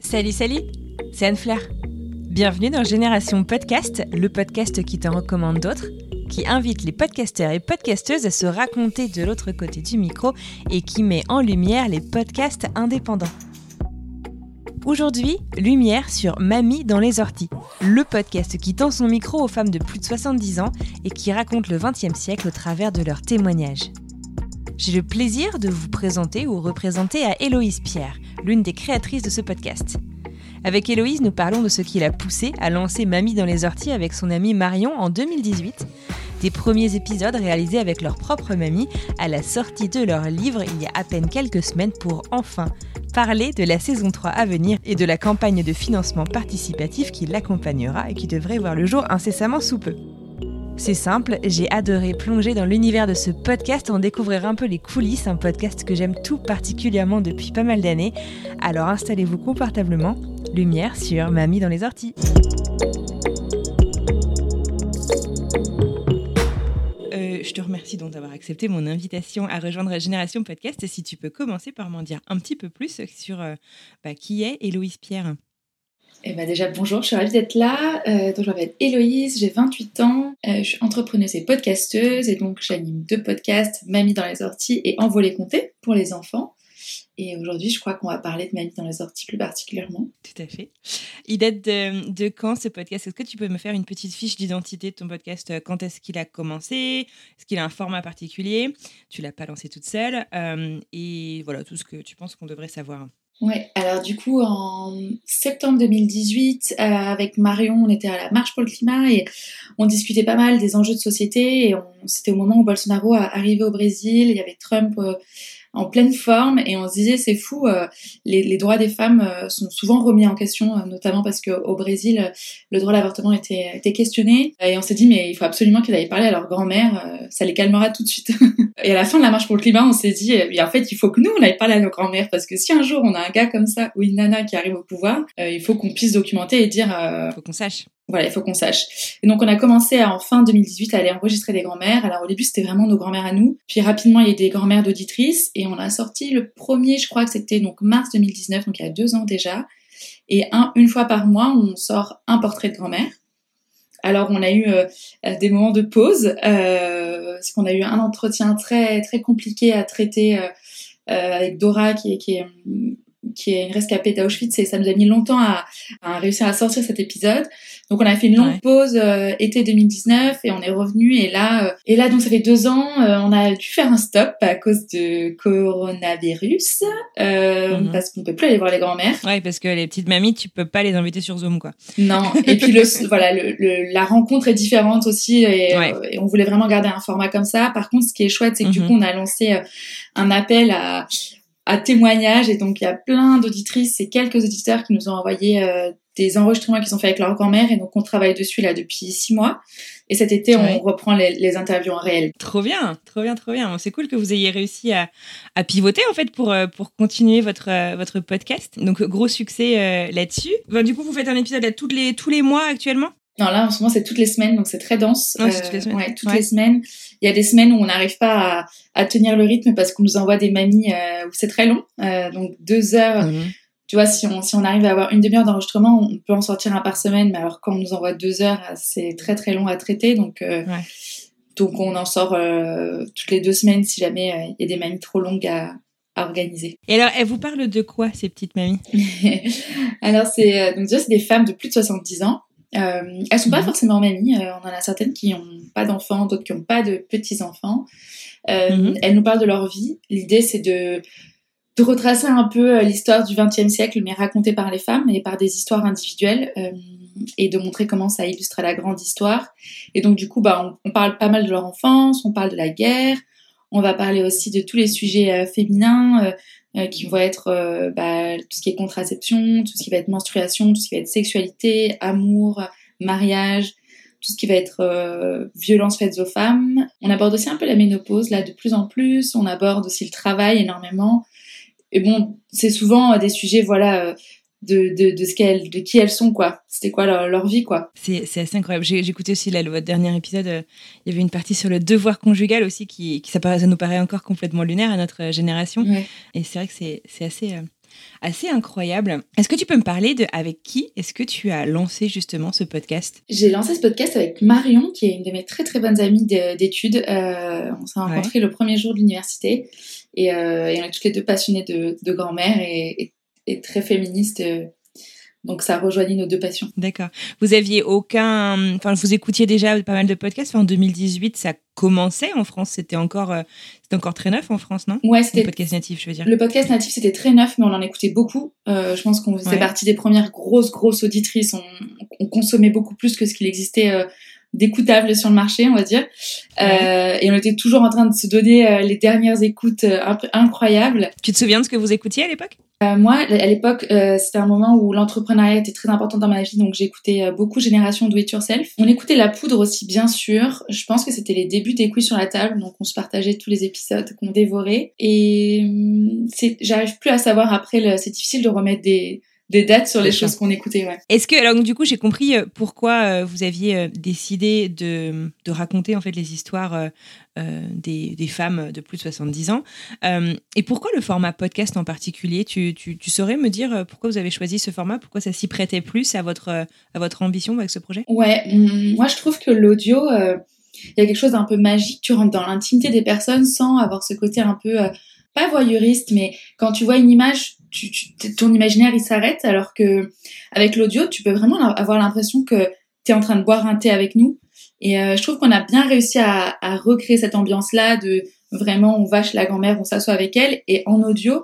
Salut, salut, c'est Anne Flair. Bienvenue dans Génération Podcast, le podcast qui t'en recommande d'autres, qui invite les podcasteurs et podcasteuses à se raconter de l'autre côté du micro et qui met en lumière les podcasts indépendants. Aujourd'hui, lumière sur Mamie dans les orties, le podcast qui tend son micro aux femmes de plus de 70 ans et qui raconte le XXe siècle au travers de leurs témoignages. J'ai le plaisir de vous présenter ou représenter à Héloïse Pierre, l'une des créatrices de ce podcast. Avec Héloïse, nous parlons de ce qui l'a poussée à lancer Mamie dans les orties avec son amie Marion en 2018, des premiers épisodes réalisés avec leur propre mamie à la sortie de leur livre il y a à peine quelques semaines pour enfin parler de la saison 3 à venir et de la campagne de financement participatif qui l'accompagnera et qui devrait voir le jour incessamment sous peu. C'est simple, j'ai adoré plonger dans l'univers de ce podcast, en découvrir un peu les coulisses, un podcast que j'aime tout particulièrement depuis pas mal d'années. Alors installez-vous confortablement, lumière sur Mamie dans les orties. Je te remercie donc d'avoir accepté mon invitation à rejoindre Génération Podcast. Si tu peux commencer par m'en dire un petit peu plus sur euh, bah, qui est Héloïse Pierre. Eh ben déjà bonjour, je suis ravie d'être là. Euh, donc je m'appelle Héloïse, j'ai 28 ans, euh, je suis entrepreneuse et podcasteuse et donc j'anime deux podcasts, Mamie dans les orties et Envolée compter pour les enfants. Et aujourd'hui, je crois qu'on va parler de Mamie dans les orties plus particulièrement. Tout à fait. Il date de, de quand ce podcast Est-ce que tu peux me faire une petite fiche d'identité de ton podcast? Quand est-ce qu'il a commencé? Est-ce qu'il a un format particulier? Tu l'as pas lancé toute seule euh, Et voilà, tout ce que tu penses qu'on devrait savoir. Ouais, alors du coup, en septembre 2018, euh, avec Marion, on était à la Marche pour le climat et on discutait pas mal des enjeux de société. Et c'était au moment où Bolsonaro arrivait au Brésil, il y avait Trump euh, en pleine forme et on se disait c'est fou, euh, les, les droits des femmes euh, sont souvent remis en question, euh, notamment parce qu'au Brésil, euh, le droit à l'avortement était, était questionné. Et on s'est dit mais il faut absolument qu'ils aillent parler à leur grand-mère, euh, ça les calmera tout de suite. Et à la fin de la marche pour le climat, on s'est dit, bien, en fait, il faut que nous, on aille parler à nos grands-mères, parce que si un jour on a un gars comme ça ou une nana qui arrive au pouvoir, euh, il faut qu'on puisse documenter et dire, euh, Faut qu'on sache. Voilà, il faut qu'on sache. Et donc on a commencé en fin 2018 à aller enregistrer des grands-mères. Alors au début, c'était vraiment nos grands-mères à nous. Puis rapidement, il y a eu des grands-mères d'auditrices, et on a sorti le premier, je crois que c'était donc mars 2019, donc il y a deux ans déjà. Et un, une fois par mois, on sort un portrait de grand-mère. Alors on a eu euh, euh, des moments de pause, euh, parce qu'on a eu un entretien très très compliqué à traiter euh, avec Dora qui qui est qui est une rescapée d'Auschwitz et ça nous a mis longtemps à, à réussir à sortir cet épisode. Donc on a fait une longue Ouais. pause euh, été 2019 et on est revenu et là euh, et là donc ça fait deux ans euh, on a dû faire un stop à cause de coronavirus euh, Mhm. parce qu'on peut plus aller voir les grands-mères. Ouais, parce que les petites mamies, tu peux pas les inviter sur Zoom, quoi. Non. Et puis le, voilà, le, le- la rencontre est différente aussi et, Ouais. euh, et on voulait vraiment garder un format comme ça. Par contre, ce qui est chouette, c'est que du Mhm. coup, on a lancé euh, un appel à, à témoignages et donc il y a plein d'auditrices et quelques auditeurs qui nous ont envoyé euh, des enregistrements qu'ils ont fait avec leur grand-mère et donc on travaille dessus là depuis six mois. Et cet été, Ouais. on reprend les, les interviews en réel. Trop bien, trop bien, trop bien. Bon, C'est cool que vous ayez réussi à, à pivoter en fait pour, euh, pour continuer votre, euh, votre podcast. Donc gros succès euh, là-dessus. Ben, du coup, vous faites un épisode là, toutes les, tous les mois actuellement? Non, là, en ce moment, c'est toutes les semaines, donc c'est très dense. Ouais, c'est toutes les semaines. ouais, toutes Ouais. les semaines. Il y a des semaines où on n'arrive pas à, à tenir le rythme parce qu'on nous envoie des mamies euh, où c'est très long. Euh, donc deux heures. Tu vois, si on, si on arrive à avoir une demi-heure d'enregistrement, on peut en sortir un par semaine. Mais alors, quand on nous envoie deux heures, c'est très très long à traiter. Donc, euh, Ouais. donc on en sort euh, toutes les deux semaines si jamais euh, il y a des mamies trop longues à, à organiser. Et alors, elle vous parle de quoi, ces petites mamies? Alors, c'est euh, donc déjà, c'est des femmes de plus de 70 ans. Euh, elles sont pas Mhm. forcément mamies. euh, on en a certaines qui ont pas d'enfants, d'autres qui ont pas de petits enfants. Euh, Mhm. Elles nous parlent de leur vie. L'idée, c'est de de retracer un peu l'histoire du XXe siècle, mais racontée par les femmes et par des histoires individuelles, et de montrer comment ça illustre la grande histoire. Et donc du coup, bah, on, on, parle pas mal de leur enfance, on parle de la guerre, on va parler aussi de tous les sujets féminins, euh, qui vont être euh, bah, tout ce qui est contraception, tout ce qui va être menstruation, tout ce qui va être sexualité, amour, mariage, tout ce qui va être euh, violence faites aux femmes. On aborde aussi un peu la ménopause là de plus en plus. On aborde aussi le travail énormément. Et bon, c'est souvent des sujets voilà de, de, de, ce qu'elles, de qui elles sont, quoi. C'était quoi leur, leur, vie, quoi. C'est, c'est assez incroyable. J'ai, écouté aussi là, le, votre dernier épisode, euh, il y avait une partie sur le devoir conjugal aussi qui, qui ça, paraît, ça nous paraît encore complètement lunaire à notre euh, génération. Et c'est vrai que c'est, c'est assez, euh, assez incroyable. Est-ce que tu peux me parler de avec qui est-ce que tu as lancé justement ce podcast? J'ai lancé ce podcast avec Marion, qui est une de mes très très bonnes amies d'études. on s'est rencontrés le premier jour de l'université. Et, et, on est toutes les deux passionnées de, de grand-mère et, et est très féministe. Euh, donc ça rejoignit nos deux passions. D'accord. Vous aviez aucun, enfin vous écoutiez déjà pas mal de podcasts. en 2018, ça commençait en France. C'était encore, euh, c'était encore très neuf en France, non? Ouais, c'était le podcast natif, je veux dire. Le podcast natif, c'était très neuf, mais on en écoutait beaucoup. Euh, je pense qu'on faisait partie des premières grosses grosses auditrices. On, consommait beaucoup plus que ce qu'il existait. d'écoutable sur le marché, on va dire. et on était toujours en train de se donner les dernières écoutes incroyables. Tu te souviens de ce que vous écoutiez à l'époque? Euh, moi, à l'époque, euh, c'était un moment où l'entrepreneuriat était très important dans ma vie, donc j'écoutais euh, beaucoup Génération Do It Yourself. On écoutait La Poudre aussi, bien sûr. Je pense que c'était les débuts des quiz sur la table, donc on se partageait tous les épisodes qu'on dévorait. Et hum, j'arrive plus à savoir après, c'est difficile de remettre des des dates sur les choses qu'on écoutait. Ouais. Est-ce que alors du coup j'ai compris euh, pourquoi euh, vous aviez euh, décidé de, de, raconter en fait les histoires des, des, femmes de plus de 70 ans. Et pourquoi le format podcast en particulier? Tu, tu, tu, saurais me dire pourquoi vous avez choisi ce format? Pourquoi ça s'y prêtait plus à votre à votre ambition avec ce projet? Ouais, mm, moi je trouve que l'audio il y a quelque chose d'un peu magique. Tu rentres dans l'intimité des personnes sans avoir ce côté un peu pas voyeuriste mais quand tu vois une image tu, ton imaginaire il s'arrête alors que avec l'audio tu peux vraiment avoir l'impression que tu es en train de boire un thé avec nous. Et euh, je trouve qu'on a bien réussi à, à recréer cette ambiance là de vraiment on vache la grand-mère on s'assoit avec elle. Et en audio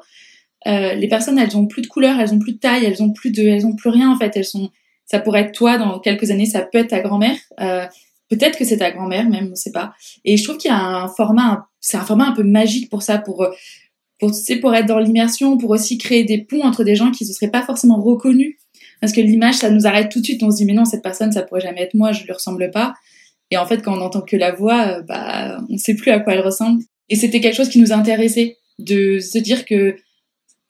euh, les personnes elles ont plus de couleur elles ont plus de taille elles ont plus de elles ont plus rien en fait. Elles sont ça pourrait être toi dans quelques années ça peut être ta grand-mère. Euh, peut-être que c'est ta grand-mère même on sait pas. Et je trouve qu'il y a un format c'est un format un peu magique pour ça pour pour, pour être dans l'immersion, pour aussi créer des ponts entre des gens qui ne se seraient pas forcément reconnus. Parce que l'image, ça nous arrête tout de suite. On se dit, mais non, cette personne, ça pourrait jamais être moi, je lui ressemble pas. Et en fait, quand on n'entend que la voix, euh, bah, on sait plus à quoi elle ressemble. Et c'était quelque chose qui nous intéressait, de se dire que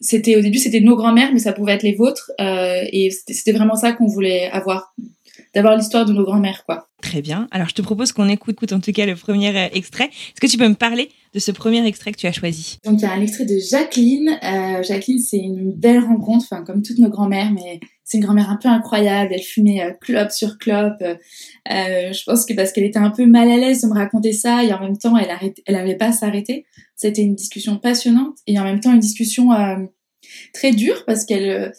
c'était au début, c'était nos grands-mères, mais ça pouvait être les vôtres. Euh, et c'était vraiment ça qu'on voulait avoir, d'avoir l'histoire de nos grands-mères, quoi. Très bien. Alors, je te propose qu'on écoute, en tout cas, le premier euh, extrait. Est-ce que tu peux me parler de ce premier extrait que tu as choisi? Donc, il y a un extrait de Jacqueline. Euh, Jacqueline, c'est une belle rencontre, enfin, comme toutes nos grand-mères, mais c'est une grand-mère un peu incroyable. Elle fumait euh, clope sur clope. Euh, je pense que parce qu'elle était un peu mal à l'aise de me raconter ça, et en même temps, elle n'arrivait elle avait pas à s'arrêter. C'était une discussion passionnante, et en même temps, une discussion très dure, parce qu'elle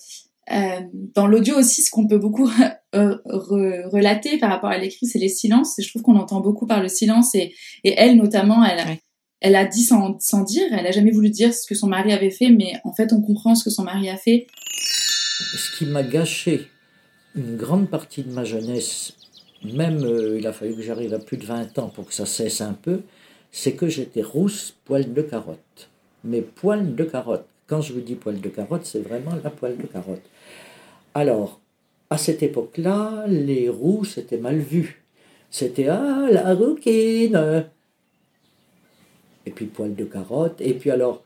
euh, dans l'audio aussi, ce qu'on peut beaucoup euh, relater par rapport à l'écrit, c'est les silences. Et je trouve qu'on entend beaucoup par le silence. Et, et elle, notamment, elle, elle a dit sans, sans dire. Elle a jamais voulu dire ce que son mari avait fait, mais en fait, on comprend ce que son mari a fait. Ce qui m'a gâché une grande partie de ma jeunesse, même euh, il a fallu que j'arrive à plus de 20 ans pour que ça cesse un peu, c'est que j'étais rousse poil de carotte. Mais poil de carotte. Quand je vous dis poil de carotte, c'est vraiment la poil de carotte. Alors, à cette époque-là, les roux, c'était mal vu. C'était Ah, la rouquine Et puis poil de carotte. Et puis alors,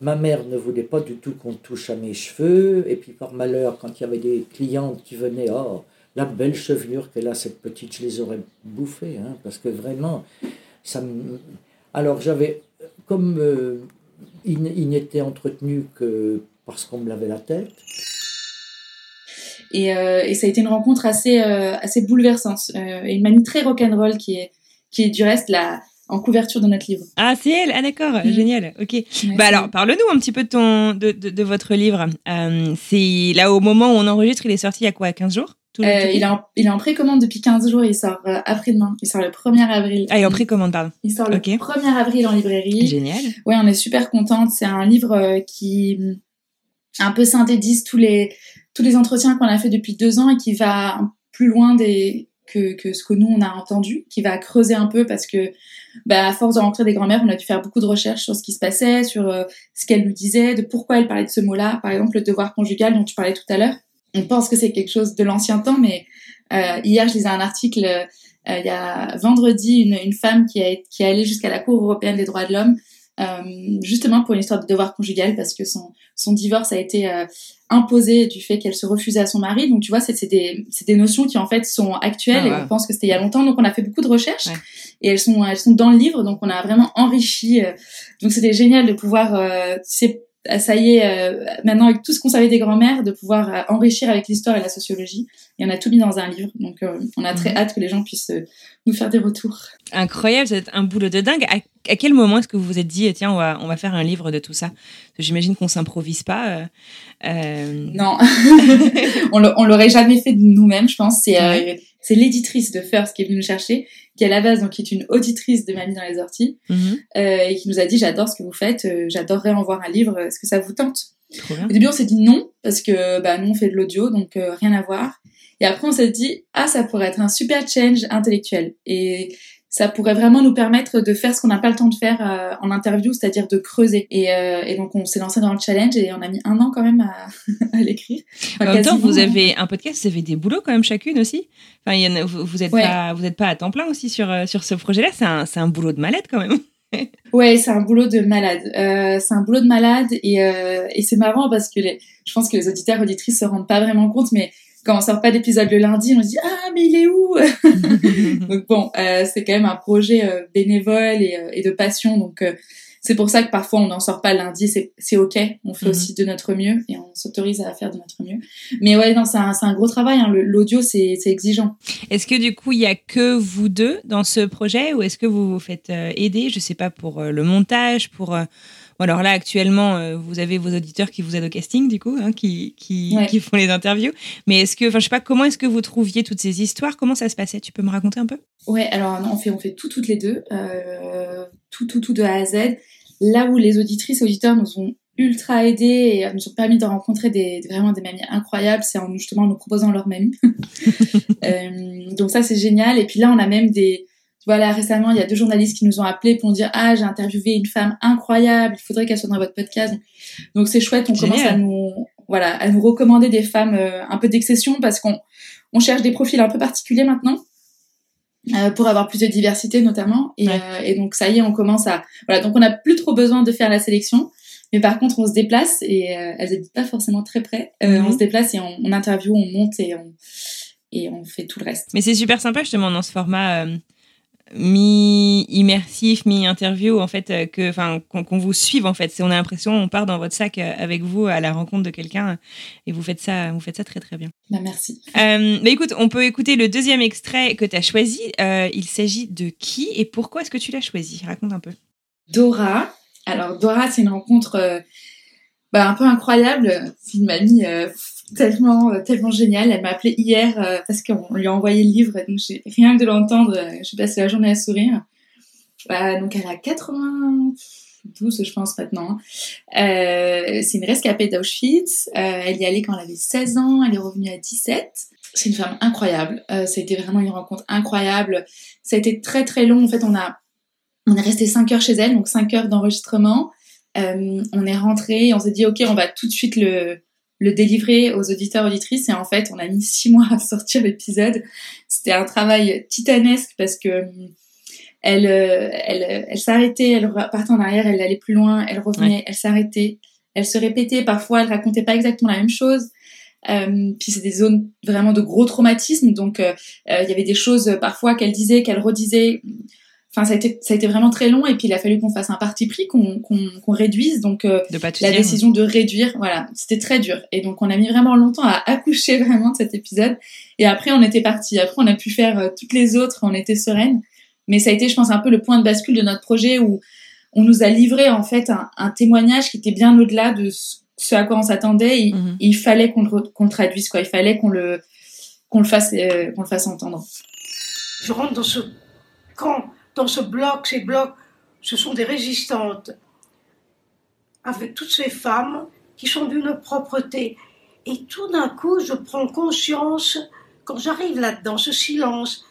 ma mère ne voulait pas du tout qu'on touche à mes cheveux. Et puis par malheur, quand il y avait des clientes qui venaient, oh, la belle chevelure qu'elle a, cette petite, je les aurais bouffées. Hein, parce que vraiment, ça me... Alors j'avais, comme euh, il n'était entretenu que parce qu'on me lavait la tête, et, euh, et, ça a été une rencontre assez, euh, assez bouleversante. Euh, et une mamie très rock'n'roll qui est, qui est du reste la, en couverture de notre livre. Ah, c'est elle Ah, d'accord, mm. génial. Ok. bah alors, parle-nous un petit peu de, ton, de, de, de votre livre. Euh, c'est là au moment où on enregistre, il est sorti il y a quoi 15 jours? Euh, il, est en, il est en précommande depuis 15 jours. Il sort euh, après-demain. Il sort le 1er avril. Ah, il est en précommande, pardon. Il sort le 1er avril en librairie. Génial. Ouais, on est super contente. C'est un livre qui un peu synthétise tous les tous les entretiens qu'on a fait depuis deux ans et qui va plus loin que, ce que nous on a entendu, qui va creuser un peu parce que bah, à force de rencontrer des grand-mères, on a dû faire beaucoup de recherches sur ce qui se passait, sur euh, ce qu'elles nous disaient, de pourquoi elles parlaient de ce mot-là. Par exemple, le devoir conjugal dont tu parlais tout à l'heure. On pense que c'est quelque chose de l'ancien temps, mais euh, hier, je lisais un article, euh, il y a vendredi, une, une femme qui, a, qui est allée jusqu'à la Cour européenne des droits de l'homme, euh, justement pour une histoire de devoir conjugal, parce que son, son divorce a été euh, imposé du fait qu'elle se refusait à son mari. Donc tu vois, c'est des, des notions qui en fait sont actuelles ah et on pense que c'était il y a longtemps. Donc on a fait beaucoup de recherches et elles sont, elles sont dans le livre, donc on a vraiment enrichi. Euh, donc c'était génial de pouvoir, euh, ça y est, euh, maintenant avec tout ce qu'on savait des grands-mères, de pouvoir enrichir avec l'histoire et la sociologie. Et on a tout mis dans un livre. Donc euh, on a très mhm. hâte que les gens puissent nous faire des retours. Incroyable, c'est un boulot de dingue. À, quel moment est-ce que vous vous êtes dit, tiens, on va, on va faire un livre de tout ça? J'imagine qu'on s'improvise pas. Non, on l'aurait jamais fait de nous-mêmes, je pense. C'est c'est l'éditrice de First qui est venue nous chercher, qui à la base donc est une auditrice de Mamie dans les orties, mhm. euh, et qui nous a dit j'adore ce que vous faites, euh, j'adorerais en voir un livre, est-ce que ça vous tente? Au début on s'est dit non parce que bah nous on fait de l'audio donc euh, rien à voir. Et après on s'est dit ah ça pourrait être un super change intellectuel et ça pourrait vraiment nous permettre de faire ce qu'on n'a pas le temps de faire euh, en interview, c'est-à-dire de creuser. Et, euh, et donc on s'est lancé dans le challenge et on a mis un an quand même à, à l'écrire. en même temps, vous avez un podcast, vous avez des boulots quand même chacune aussi. Enfin, y a, vous n'êtes pas, vous êtes pas à temps plein aussi sur euh, sur ce projet-là. C'est un, un boulot de malade quand même. ouais, c'est un boulot de malade. Euh, c'est un boulot de malade et, euh, et c'est marrant parce que les, je pense que les auditeurs auditrices se rendent pas vraiment compte, mais quand on sort pas d'épisode le lundi, on se dit ah mais il est où? Donc bon, euh, c'est quand même un projet euh, bénévole et, euh, et, de passion, donc c'est pour ça que parfois on n'en sort pas lundi, c'est ok, on fait mhm. aussi de notre mieux et on s'autorise à faire de notre mieux. Mais ouais, non, c'est un, un, gros travail, hein. l'audio c'est exigeant. Est-ce que du coup il y a que vous deux dans ce projet ou est-ce que vous vous faites aider, je sais pas, pour le montage, pour alors là, actuellement, euh, vous avez vos auditeurs qui vous aident au casting, du coup, hein, qui, qui, qui, font les interviews. Mais est-ce que, enfin, je sais pas, comment est-ce que vous trouviez toutes ces histoires? Comment ça se passait? Tu peux me raconter un peu? Ouais, alors non, on fait, on fait tout toutes les deux, euh, tout, tout, tout de A à Z. Là où les auditrices et auditeurs nous ont ultra aidés et nous ont permis de rencontrer des, vraiment des mamies incroyables, c'est en justement nous proposant leur mamie. euh, donc ça, c'est génial. Et puis là, on a même des voilà, récemment, il y a deux journalistes qui nous ont appelés pour nous dire Ah, j'ai interviewé une femme incroyable, il faudrait qu'elle soit dans votre podcast. Donc c'est chouette, on commence à nous, voilà, à nous recommander des femmes euh, un peu d'exception parce qu'on on cherche des profils un peu particuliers maintenant. Euh, pour avoir plus de diversité notamment et, euh, et, donc ça y est on commence à voilà donc on n'a plus trop besoin de faire la sélection mais par contre on se déplace et elles n'habitent pas forcément très près mhm. on se déplace et on, on interview on monte et on et on fait tout le reste mais c'est super sympa justement dans ce format mi-immersif, mi-interview, en fait, euh, que, enfin, qu'on vous suive, en fait. On a l'impression, on part dans votre sac euh, avec vous à la rencontre de quelqu'un et vous faites ça, vous faites ça très, très bien. Bah, merci. Euh, bah, écoute, on peut écouter le deuxième extrait que tu as choisi. Euh, il s'agit de qui et pourquoi est-ce que tu l'as choisi? Raconte un peu. Dora. Alors, Dora, c'est une rencontre bah, un peu incroyable. C'est une mamie tellement euh, tellement génial. Elle m'a appelé hier euh, parce qu'on lui a envoyé le livre, donc j'ai rien que de l'entendre, euh, j'ai passé la journée à sourire. donc elle a 92, je pense maintenant. c'est une rescapée d'Auschwitz. elle y allée quand elle avait 16 ans, elle est revenue à 17. C'est une femme incroyable. ça a été vraiment une rencontre incroyable. Ça a été très très long. En fait, on a on est resté 5 heures chez elle, donc 5 heures d'enregistrement. on est rentré, on s'est dit ok, on va tout de suite le le délivrer aux auditeurs auditrices. Et en fait on a mis six mois à sortir l'épisode. C'était un travail titanesque parce que euh, elle euh, elle elle s'arrêtait elle partait en arrière elle allait plus loin elle revenait elle s'arrêtait. Elle se répétait. Parfois elle racontait pas exactement la même chose. Euh, puis c'est des zones vraiment de gros traumatisme donc euh, il y avait des choses parfois qu'elle disait qu'elle redisait Enfin, ça a été, ça a été vraiment très long et puis il a fallu qu'on fasse un parti pris, qu'on réduise. Donc euh, la décision de réduire, voilà, c'était très dur. Et donc on a mis vraiment longtemps à accoucher vraiment de cet épisode. Et après on était parti. Après on a pu faire euh, toutes les autres, on était sereine. Mais ça a été, je pense, un peu le point de bascule de notre projet où on nous a livré en fait un, un témoignage qui était bien au-delà de ce à quoi on s'attendait. Il, il fallait qu'on le, traduise, quoi. Il fallait qu'on le qu'on le fasse, euh, qu'on le fasse entendre. Je rentre dans ce camp, dans ce bloc, ces blocs, ce sont des résistantes, avec toutes ces femmes qui sont d'une propreté. Et tout d'un coup, je prends conscience, quand j'arrive là-dedans, ce silence,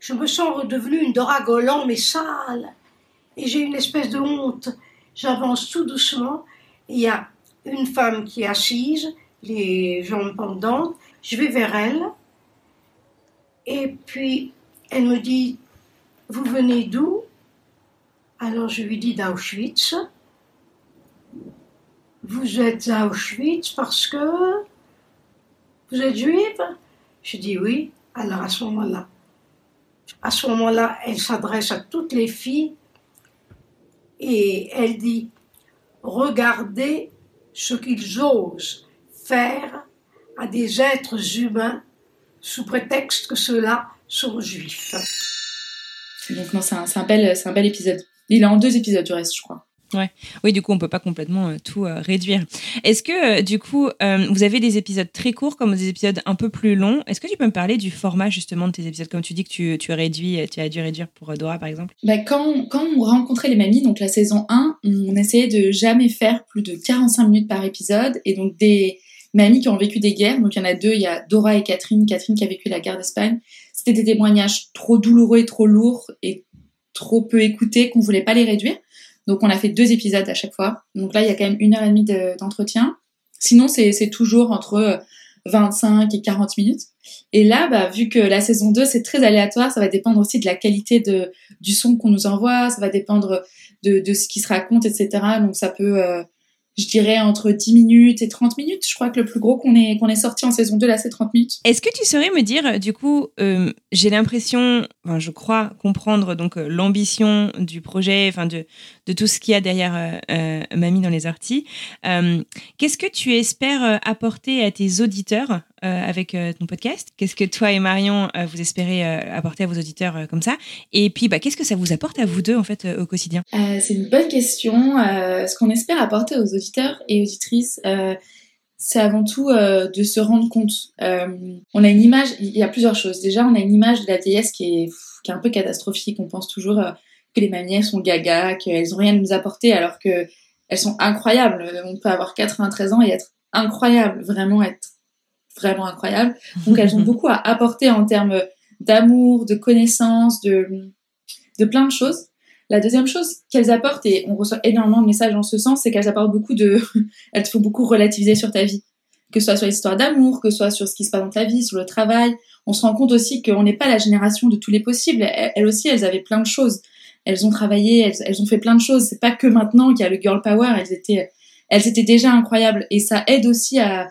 je me sens redevenue une Doragolan, mais sale. Et j'ai une espèce de honte. J'avance tout doucement. Il y a une femme qui est assise, les jambes pendantes. Je vais vers elle. Et puis, elle me dit, vous venez d'où? Alors je lui dis d'Auschwitz. Vous êtes à Auschwitz parce que vous êtes juive? Je dis oui. Alors à ce moment-là, à ce moment-là, elle s'adresse à toutes les filles et elle dit, regardez ce qu'ils osent faire à des êtres humains sous prétexte que ceux-là sont juifs. Donc non, c'est un, un, bel, un bel épisode. Il est en deux épisodes du reste, je crois. Ouais. Oui, du coup, on peut pas complètement euh, tout euh, réduire. Est-ce que, euh, du coup, vous avez des épisodes très courts comme des épisodes un peu plus longs? Est-ce que tu peux me parler du format justement de tes épisodes? Comme tu dis que tu, tu, réduit, tu as dû réduire pour Dora, par exemple bah, quand, quand on rencontrait les mamies, donc la saison 1, on essayait de jamais faire plus de 45 minutes par épisode. Et donc, des mamies qui ont vécu des guerres, donc il y en a deux, il y a Dora et Catherine. Catherine qui a vécu la guerre d'Espagne. Des témoignages trop douloureux et trop lourds et trop peu écoutés qu'on voulait pas les réduire. Donc on a fait deux épisodes à chaque fois. Donc là, il y a quand même une heure et demie d'entretien. Sinon, c'est toujours entre 25 euh, et 40 minutes. Et là, bah, vu que la saison 2, c'est très aléatoire, ça va dépendre aussi de la qualité de, du son qu'on nous envoie, ça va dépendre de, de, ce qui se raconte, etc. Donc ça peut, euh, je dirais entre 10 minutes et 30 minutes. Je crois que le plus gros qu'on est, qu'on est sorti en saison 2, là, c'est 30 minutes. Est-ce que tu saurais me dire, euh, du coup, euh, j'ai l'impression, enfin, je crois comprendre donc euh, l'ambition du projet, enfin, de, de tout ce qu'il y a derrière Mamie dans les orties. Qu'est-ce que tu espères apporter à tes auditeurs avec ton podcast Qu'est-ce que toi et Marion, vous espérez apporter à vos auditeurs comme ça? Et puis, bah, qu'est-ce que ça vous apporte à vous deux, en fait, au quotidien? C'est une bonne question. ce qu'on espère apporter aux auditeurs, et auditrices, euh, c'est avant tout euh, de se rendre compte. Euh, on a une image, il y a plusieurs choses. Déjà, on a une image de la vieillesse qui est, qui est un peu catastrophique. On pense toujours que les manières sont gaga, qu'elles ont rien à nous apporter, alors que elles sont incroyables. On peut avoir 93 ans et être incroyable, vraiment être vraiment incroyable. Donc elles ont beaucoup à apporter en termes d'amour, de connaissances, de, de plein de choses. La deuxième chose qu'elles apportent, et on reçoit énormément de messages en ce sens, c'est qu'elles apportent beaucoup de... elles te font beaucoup relativiser sur ta vie. Que ce soit sur l'histoire d'amour, que ce soit sur ce qui se passe dans ta vie, sur le travail. On se rend compte aussi qu'on n'est pas la génération de tous les possibles. Elles aussi, elles avaient plein de choses. Elles ont travaillé, elles, ont fait plein de choses. C'est pas que maintenant qu'il y a le girl power. Elles étaient, elles étaient déjà incroyables. Et ça aide aussi à,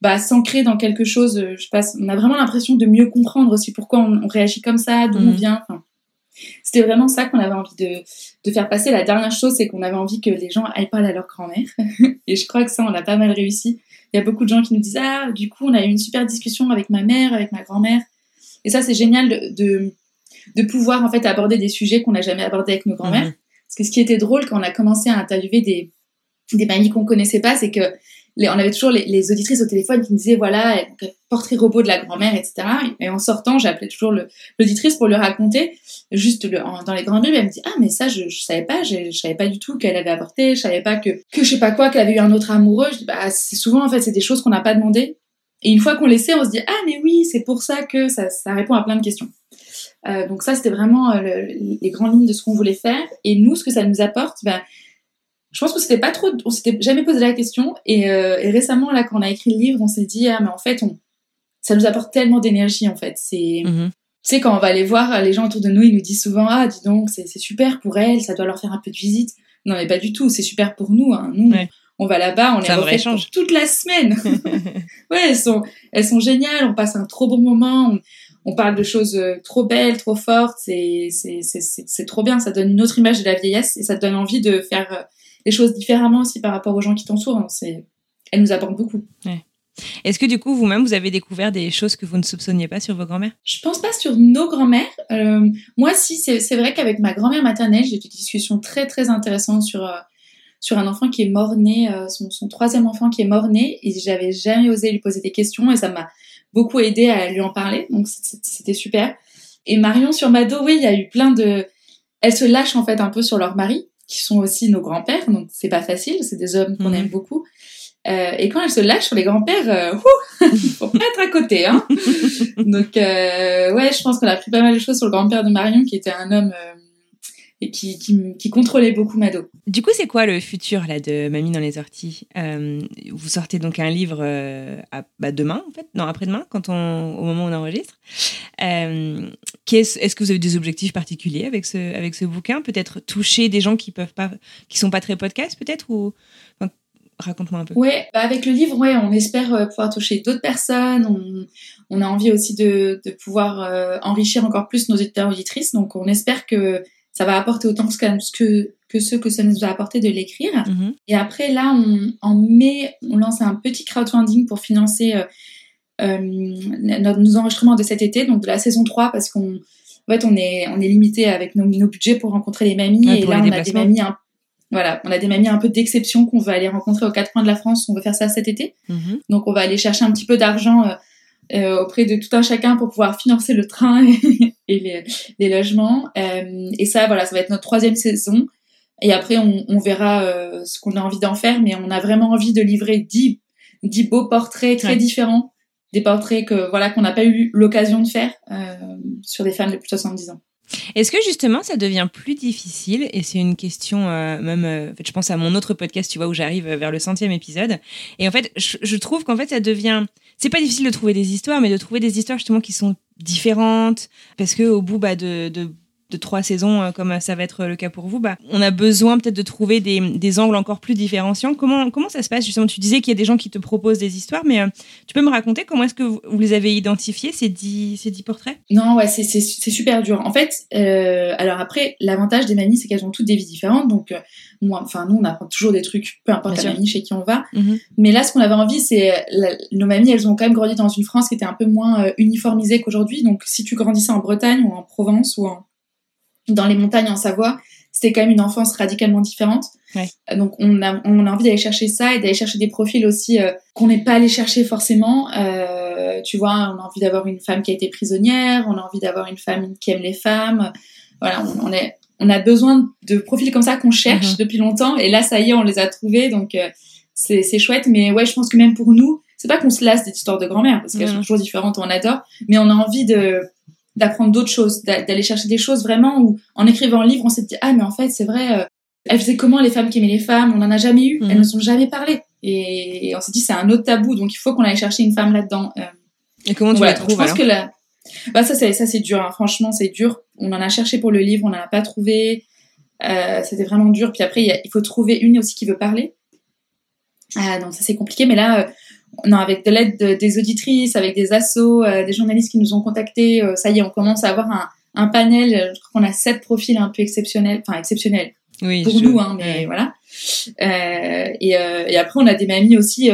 bah, s'ancrer dans quelque chose. Je passe, on a vraiment l'impression de mieux comprendre aussi pourquoi on, réagit comme ça, d'où on mmh. vient. Enfin, c'était vraiment ça qu'on avait envie de, de, faire passer. La dernière chose, c'est qu'on avait envie que les gens aillent parler à leur grand-mère. et je crois que ça, on a pas mal réussi. Il y a beaucoup de gens qui nous disent Ah, du coup, on a eu une super discussion avec ma mère, avec ma grand-mère. Et ça, c'est génial de, de, pouvoir en fait aborder des sujets qu'on n'a jamais abordés avec nos grand-mères. Mhm. Parce que ce qui était drôle quand on a commencé à interviewer des, des mamies qu'on connaissait pas, c'est que on avait toujours les, auditrices au téléphone qui nous disaient voilà portrait robot de la grand-mère etc et en sortant j'appelais toujours l'auditrice pour lui raconter. Juste dans les grandes rues elle me dit ah mais ça je, je savais pas je, je savais pas du tout qu'elle avait avorté je savais pas que que je sais pas quoi qu'elle avait eu un autre amoureux. Je dis bah c'est souvent en fait c'est des choses qu'on n'a pas demandé et une fois qu'on les sait on se dit ah mais oui c'est pour ça que ça, répond à plein de questions. Euh, donc ça c'était vraiment euh, les grandes lignes de ce qu'on voulait faire. Et nous ce que ça nous apporte ben je pense que c'était pas trop, on s'était jamais posé la question. Et, euh, et, récemment, là, quand on a écrit le livre, on s'est dit, ah, mais en fait, on, ça nous apporte tellement d'énergie, en fait. C'est, mm-hmm. tu sais, quand on va aller voir les gens autour de nous, ils nous disent souvent, ah, dis donc, c'est super pour elles, ça doit leur faire un peu de visite. Non, mais pas du tout, c'est super pour nous. Hein. Nous, on va là-bas, on les refait pour toute la semaine. ouais, elles sont, elles sont géniales, on passe un trop bon moment. On, on parle de choses euh, trop belles, trop fortes, c'est trop bien, ça donne une autre image de la vieillesse et ça te donne envie de faire euh, les choses différemment aussi par rapport aux gens qui t'entourent. Hein. C'est, elle nous apporte beaucoup. Est-ce que du coup, vous-même, vous avez découvert des choses que vous ne soupçonniez pas sur vos grand-mères Je pense pas sur nos grand-mères. Euh, moi, si, c'est vrai qu'avec ma grand-mère maternelle, j'ai eu des discussions très très intéressantes sur, euh, sur un enfant qui est mort-né, euh, son, son, troisième enfant qui est mort-né, et j'avais jamais osé lui poser des questions, et ça m'a beaucoup aidé à lui en parler, donc c'était super. Et Marion sur Mado, oui, il y a eu plein de... Elles se lâchent en fait un peu sur leur mari, qui sont aussi nos grands-pères, donc c'est pas facile, c'est des hommes qu'on mhm. aime beaucoup. Euh, et quand elles se lâchent sur les grands-pères, euh, faut pas être à côté. Hein donc euh, ouais, je pense qu'on a appris pas mal de choses sur le grand-père de Marion, qui était un homme euh, et qui, qui, contrôlait beaucoup Mado. Du coup, c'est quoi le futur là de Mamie dans les orties? Euh, Vous sortez donc un livre à, bah, demain, en fait, non après-demain, quand on, au moment où on enregistre. Est-ce que vous avez des objectifs particuliers avec ce, avec ce bouquin? Peut-être toucher des gens qui peuvent pas, qui sont pas très podcasts, peut-être ou Raconte-moi un peu. Ouais, bah, avec le livre, ouais, on espère euh, pouvoir toucher d'autres personnes. On, on, a envie aussi de, de pouvoir euh, enrichir encore plus nos éditeurs auditrices. Donc, on espère que ça va apporter autant que, que ce que ça nous a apporté de l'écrire. Mm-hmm. Et après, là, on, en mai, on lance un petit crowdfunding pour financer euh, nos enregistrements de cet été, donc de la saison 3, parce qu'on en fait, on est, on est limité avec nos, nos budgets pour rencontrer les mamies. et là, on a des mamies un voilà, on a des mamies un peu d'exception qu'on veut aller rencontrer aux quatre coins de la France. On veut faire ça cet été. Mhm. Donc, on va aller chercher un petit peu d'argent euh, euh, auprès de tout un chacun pour pouvoir financer le train et, les, logements. Euh, et ça, voilà, ça va être notre troisième saison. Et après, on, verra ce qu'on a envie d'en faire. Mais on a vraiment envie de livrer dix, dix beaux portraits très différents. Des portraits que voilà qu'on n'a pas eu l'occasion de faire sur des femmes de plus de 70 ans. Est-ce que justement ça devient plus difficile Et c'est une question, euh, même, euh, je pense à mon autre podcast, tu vois, où j'arrive vers le centième épisode. Et en fait, je, trouve qu'en fait, ça devient. C'est pas difficile de trouver des histoires, mais de trouver des histoires justement qui sont différentes, parce que au bout bah, de de trois saisons, euh, comme ça va être le cas pour vous, bah, on a besoin peut-être de trouver des, des, angles encore plus différenciants. Comment, comment ça se passe? Justement Tu disais qu'il y a des gens qui te proposent des histoires, mais euh, tu peux me raconter comment est-ce que vous, les avez identifiés, ces dix, ces dix portraits? Non, ouais, c'est super dur. En fait, euh, alors après, l'avantage des mamies, c'est qu'elles ont toutes des vies différentes. Donc, moi, enfin, nous, on apprend toujours des trucs, peu importe la mamie chez qui on va. Mhm. Mais là, ce qu'on avait envie, c'est nos mamies, elles ont quand même grandi dans une France qui était un peu moins uniformisée qu'aujourd'hui. Donc, si tu grandissais en Bretagne ou en Provence ou en dans les montagnes en Savoie, c'était quand même une enfance radicalement différente. Donc on a, on a envie d'aller chercher ça et d'aller chercher des profils aussi euh, qu'on n'est pas allé chercher forcément. Euh, tu vois, on a envie d'avoir une femme qui a été prisonnière, on a envie d'avoir une femme qui aime les femmes. Voilà, on, est, on a besoin de profils comme ça qu'on cherche mm-hmm. depuis longtemps et là ça y est, on les a trouvés donc euh, c'est, c'est chouette. Mais ouais, je pense que même pour nous, c'est pas qu'on se lasse des histoires de grand-mère parce qu'elles sont toujours différentes, on adore, mais on a envie de d'apprendre d'autres choses, d'aller chercher des choses vraiment où, en écrivant un livre, on s'est dit, ah, mais en fait, c'est vrai, euh, elle faisait comment les femmes qui aimaient les femmes? On n'en a jamais eu, elles mhm. ne sont jamais parlé. Et, on s'est dit, c'est un autre tabou, donc il faut qu'on aille chercher une femme là-dedans. Euh. et comment tu la trouves Je pense que là, bah ça, c'est ça, c'est dur. Hein. Franchement, c'est dur. On en a cherché pour le livre, on n'en a pas trouvé. Euh, c'était vraiment dur. Puis après, il, faut trouver une aussi qui veut parler. Ah, donc ça c'est compliqué. Mais là, non, avec de l'aide des auditrices, avec des assos, euh, des journalistes qui nous ont contactés, euh, ça y est, on commence à avoir un, un panel. Euh, je crois qu'on a sept profils un peu exceptionnels, enfin exceptionnels oui, pour nous, hein, mais voilà. Et, et, après, on a des mamies aussi.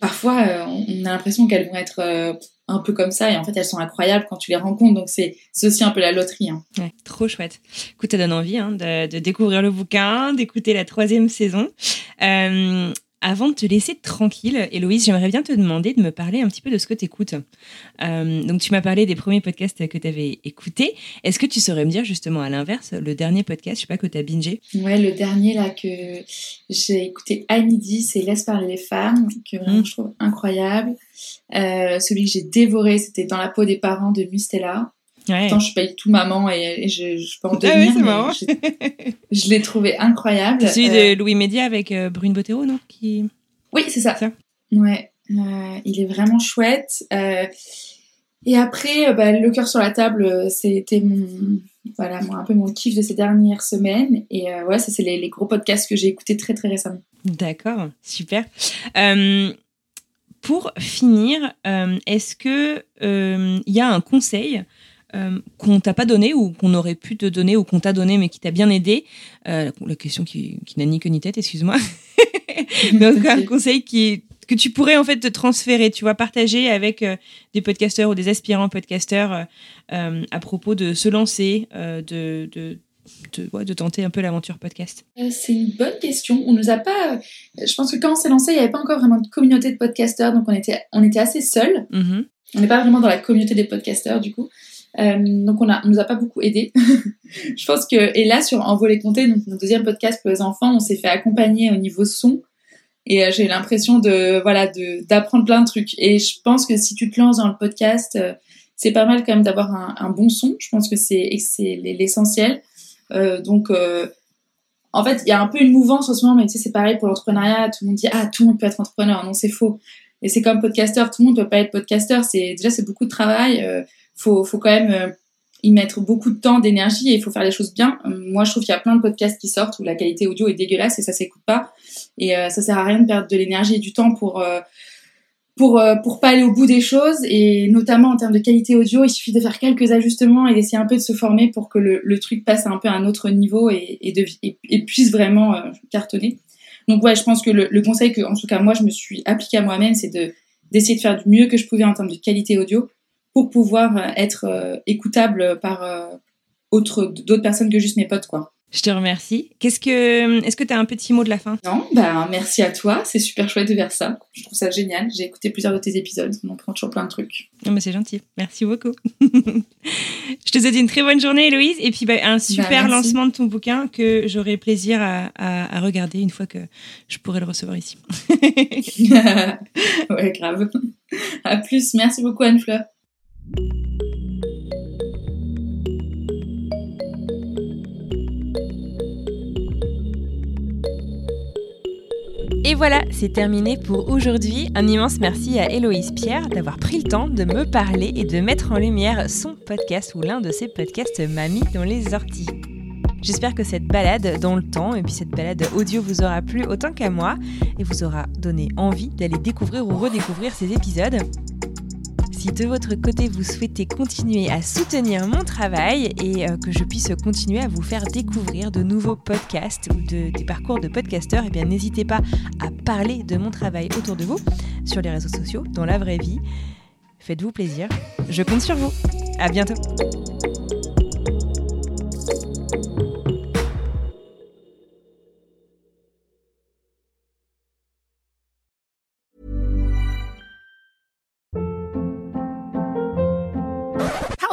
parfois, on a l'impression qu'elles vont être un peu comme ça et en fait elles sont incroyables quand tu les rencontres donc c'est aussi un peu la loterie hein. ouais, trop chouette écoute ça donne envie hein, de, de, découvrir le bouquin d'écouter la troisième saison euh, avant de te laisser tranquille, Héloïse, j'aimerais bien te demander de me parler un petit peu de ce que tu écoutes. Euh, donc, tu m'as parlé des premiers podcasts que tu avais écoutés. Est-ce que tu saurais me dire justement à l'inverse, le dernier podcast, je sais pas, que tu as bingé? Ouais, le dernier là que j'ai écouté à midi, c'est Laisse parler les femmes, que vraiment, mmh. je trouve incroyable. Euh, celui que j'ai dévoré, c'était Dans la peau des parents de Mustela. Ouais. Pourtant, je suis pas du tout maman et, je, je peux en devenir. Ah oui, je, l'ai trouvé incroyable. C'est celui de euh, Louis Média avec euh, Brune Bottero, non? Qui... Oui, c'est ça. ça. Ouais, euh, il est vraiment chouette. et après, bah, Le cœur sur la table, c'était mon, voilà, moi, un peu mon kiff de ces dernières semaines. Et ouais, ça, c'est les, les, gros podcasts que j'ai écoutés très, très récemment. D'accord, super. pour finir, est-ce que il y a un conseil euh, qu'on t'a pas donné ou qu'on aurait pu te donner ou qu'on t'a donné mais qui t'a bien aidé euh, La question qui, n'a ni queue ni tête, excuse-moi. mais en tout cas, un conseil qui, que tu pourrais en fait te transférer, tu vois, partager avec euh, des podcasteurs ou des aspirants podcasteurs à propos de se lancer, de, de de, de, tenter un peu l'aventure podcast C'est une bonne question. On nous a pas. Je pense que quand on s'est lancé, il n'y avait pas encore vraiment de communauté de podcasteurs, donc on était, on était assez seuls. Mm-hmm. On n'est pas vraiment dans la communauté des podcasteurs du coup. Euh, donc on a, nous a pas beaucoup aidé. je pense que et là sur Envoler compter, donc mon deuxième podcast pour les enfants, on s'est fait accompagner au niveau son et euh, j'ai l'impression de voilà de d'apprendre plein de trucs. Et je pense que si tu te lances dans le podcast, euh, c'est pas mal quand même d'avoir un, bon son. Je pense que c'est c'est l'essentiel. donc en fait, il y a un peu une mouvance en ce moment, mais tu sais, c'est pareil pour l'entrepreneuriat. Tout le monde dit ah tout le monde peut être entrepreneur. Non, c'est faux. Et c'est comme podcasteur, tout le monde peut pas être podcasteur. C'est déjà c'est beaucoup de travail faut, faut quand même euh, y mettre beaucoup de temps, d'énergie et il faut faire les choses bien. Euh, moi, je trouve qu'il y a plein de podcasts qui sortent où la qualité audio est dégueulasse et ça s'écoute pas. Et euh, ça sert à rien de perdre de l'énergie et du temps pour pour pour pas aller au bout des choses et notamment en termes de qualité audio, il suffit de faire quelques ajustements et d'essayer un peu de se former pour que le, le truc passe un peu à un autre niveau et, et, puisse vraiment cartonner. Donc ouais, je pense que le, le, conseil que en tout cas moi je me suis appliqué à moi-même, c'est de d'essayer de faire du mieux que je pouvais en termes de qualité audio pour pouvoir euh, être euh, écoutable par euh, d'autres personnes que juste mes potes, quoi. Je te remercie. Qu'est-ce que, est-ce que tu as un petit mot de la fin? Non, bah merci à toi. C'est super chouette de faire ça. Je trouve ça génial. J'ai écouté plusieurs de tes épisodes. On en prend toujours plein de trucs. Non, mais c'est gentil. Merci beaucoup. je te souhaite une très bonne journée, Héloïse. Et puis bah, un bah, super lancement de ton bouquin que j'aurai plaisir à, à, regarder une fois que je pourrai le recevoir ici. ouais, grave. À plus. Merci beaucoup, Anne-Fleur. Et voilà, c'est terminé pour aujourd'hui. Un immense merci à Héloïse Pierre d'avoir pris le temps de me parler et de mettre en lumière son podcast ou l'un de ses podcasts Mamie dans les orties. J'espère que cette balade dans le temps et puis cette balade audio vous aura plu autant qu'à moi et vous aura donné envie d'aller découvrir ou redécouvrir ces épisodes. Si de votre côté vous souhaitez continuer à soutenir mon travail et euh, que je puisse continuer à vous faire découvrir de nouveaux podcasts ou des parcours de podcasteurs, eh n'hésitez pas à parler de mon travail autour de vous sur les réseaux sociaux, dans la vraie vie. Faites-vous plaisir, je compte sur vous. À bientôt.